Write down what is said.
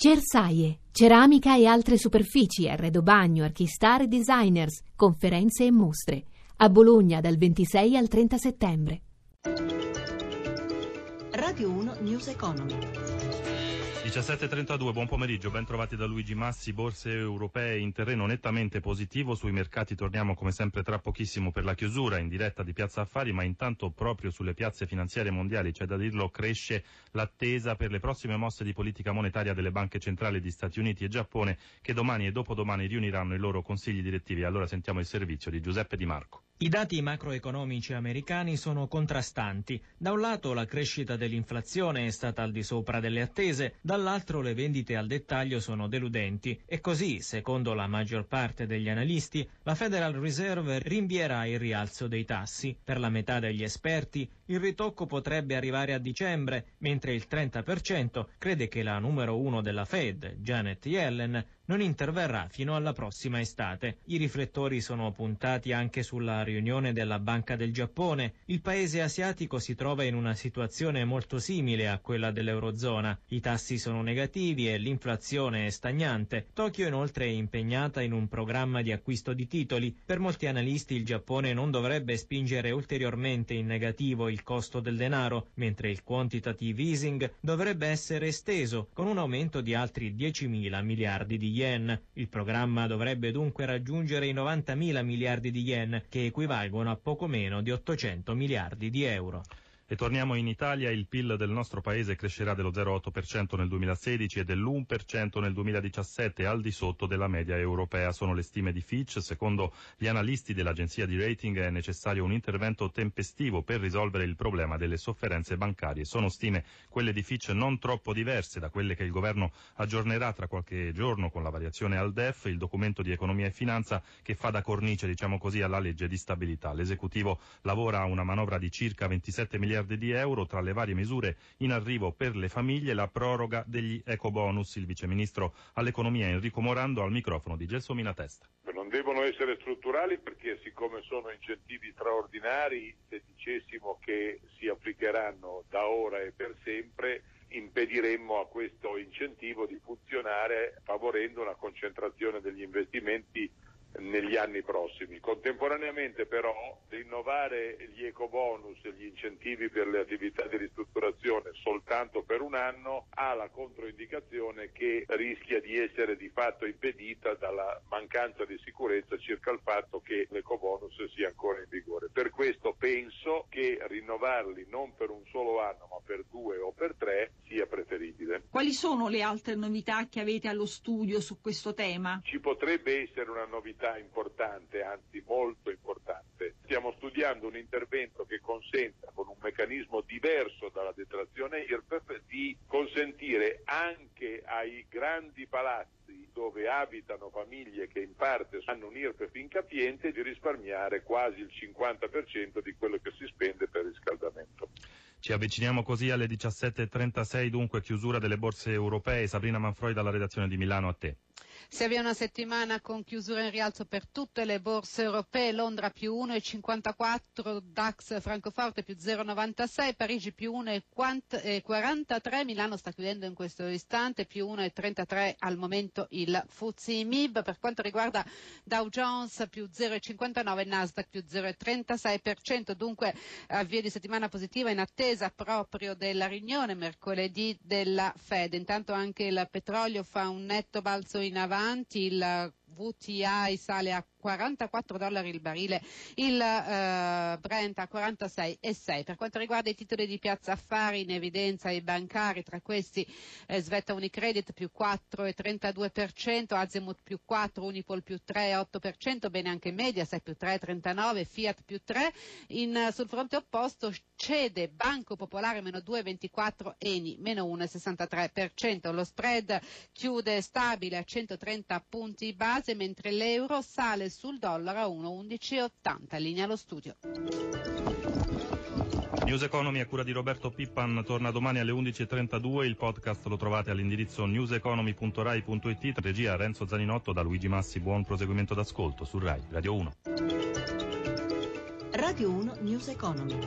Cersaie, ceramica e altre superfici, arredo bagno, archistar e designers, conferenze e mostre. A Bologna dal 26 al 30 settembre. Radio 1 News Economy. 17.32, buon pomeriggio, ben trovati da Luigi Massi, borse europee in terreno nettamente positivo, sui mercati torniamo come sempre tra pochissimo per la chiusura in diretta di Piazza Affari, ma intanto proprio sulle piazze finanziarie mondiali, c'è da dirlo, cresce l'attesa per le prossime mosse di politica monetaria delle banche centrali di Stati Uniti e Giappone che domani e dopodomani riuniranno i loro consigli direttivi. Allora sentiamo il servizio di Giuseppe Di Marco. I dati macroeconomici americani sono contrastanti. Da un lato la crescita dell'inflazione è stata al di sopra delle attese, dall'altro le vendite al dettaglio sono deludenti e così, secondo la maggior parte degli analisti, la Federal Reserve rinvierà il rialzo dei tassi. Per la metà degli esperti il ritocco potrebbe arrivare a dicembre, mentre il 30% crede che la numero uno della Fed, Janet Yellen, non interverrà fino alla prossima estate. I riflettori sono puntati anche sulla riunione della Banca del Giappone. Il paese asiatico si trova in una situazione molto simile a quella dell'Eurozona. I tassi sono negativi e l'inflazione è stagnante. Tokyo inoltre è impegnata in un programma di acquisto di titoli. Per molti analisti il Giappone non dovrebbe spingere ulteriormente in negativo il costo del denaro, mentre il quantitative easing dovrebbe essere esteso con un aumento di altri 10.000 miliardi di yen. Il programma dovrebbe dunque raggiungere i 90.000 miliardi di yen, che equivalgono a poco meno di 800 miliardi di euro. E torniamo in Italia, il PIL del nostro paese crescerà dello 0,8% nel 2016 e dell'1% nel 2017, al di sotto della media europea. Sono le stime di Fitch. Secondo gli analisti dell'agenzia di rating è necessario un intervento tempestivo per risolvere il problema delle sofferenze bancarie. Sono stime, quelle di Fitch, non troppo diverse da quelle che il governo aggiornerà tra qualche giorno con la variazione al DEF, il documento di economia e finanza che fa da cornice, diciamo così, alla legge di stabilità. L'esecutivo lavora a una manovra di circa 27 miliardi miliardi di euro tra le varie misure in arrivo per le famiglie, la proroga degli ecobonus. Il viceministro all'economia Enrico Morando al microfono di Gelsomina Testa. Non devono essere strutturali perché siccome sono incentivi straordinari, se dicessimo che si applicheranno da ora e per sempre, impediremmo a questo incentivo di funzionare favorendo una concentrazione degli investimenti negli anni prossimi. Contemporaneamente però rinnovare gli ecobonus e gli incentivi per le attività di ristrutturazione soltanto per un anno ha la controindicazione che rischia di essere di fatto impedita dalla mancanza di sicurezza circa il fatto che l'ecobonus sia ancora in vigore. Per questo penso che rinnovarli non per un solo anno ma per due o per tre. Quali sono le altre novità che avete allo studio su questo tema? Ci potrebbe essere una novità importante, anzi molto importante. Studiando un intervento che consenta, con un meccanismo diverso dalla detrazione IRPEF, di consentire anche ai grandi palazzi dove abitano famiglie che in parte hanno un IRPEF incapiente di risparmiare quasi il 50% di quello che si spende per riscaldamento. Ci avviciniamo così alle 17.36, dunque chiusura delle borse europee. Sabrina Manfroi dalla redazione di Milano a te. Si avvia una settimana con chiusura in rialzo per tutte le borse europee, Londra più 1,54, DAX Francoforte più 0,96, Parigi più 1,43, Milano sta chiudendo in questo istante più 1,33 al momento il Fuzzi MIB, per quanto riguarda Dow Jones più 0,59, Nasdaq più 0,36%, dunque avvio di settimana positiva in attesa proprio della riunione mercoledì della Fed. Intanto anche il petrolio fa un netto balzo in avanti avanti, il VTI sale a 44 dollari il barile, il uh, Brent a 46,6. Per quanto riguarda i titoli di piazza affari in evidenza i bancari, tra questi eh, Svetta Unicredit più 4,32%, Azimut più 4, Unipol più 3,8%, bene anche Mediaset più 3,39%, Fiat più 3%. In, sul fronte opposto cede Banco Popolare meno 2,24%, Eni meno 1,63%. Lo spread chiude stabile a 130 punti base, mentre l'euro sale sul dollaro a 1,1180. Linea allo studio. News Economy a cura di Roberto Pippan torna domani alle 11.32, il podcast lo trovate all'indirizzo newseconomy.rai.it, regia Renzo Zaninotto da Luigi Massi, buon proseguimento d'ascolto su Rai, Radio 1. Radio 1 News Economy.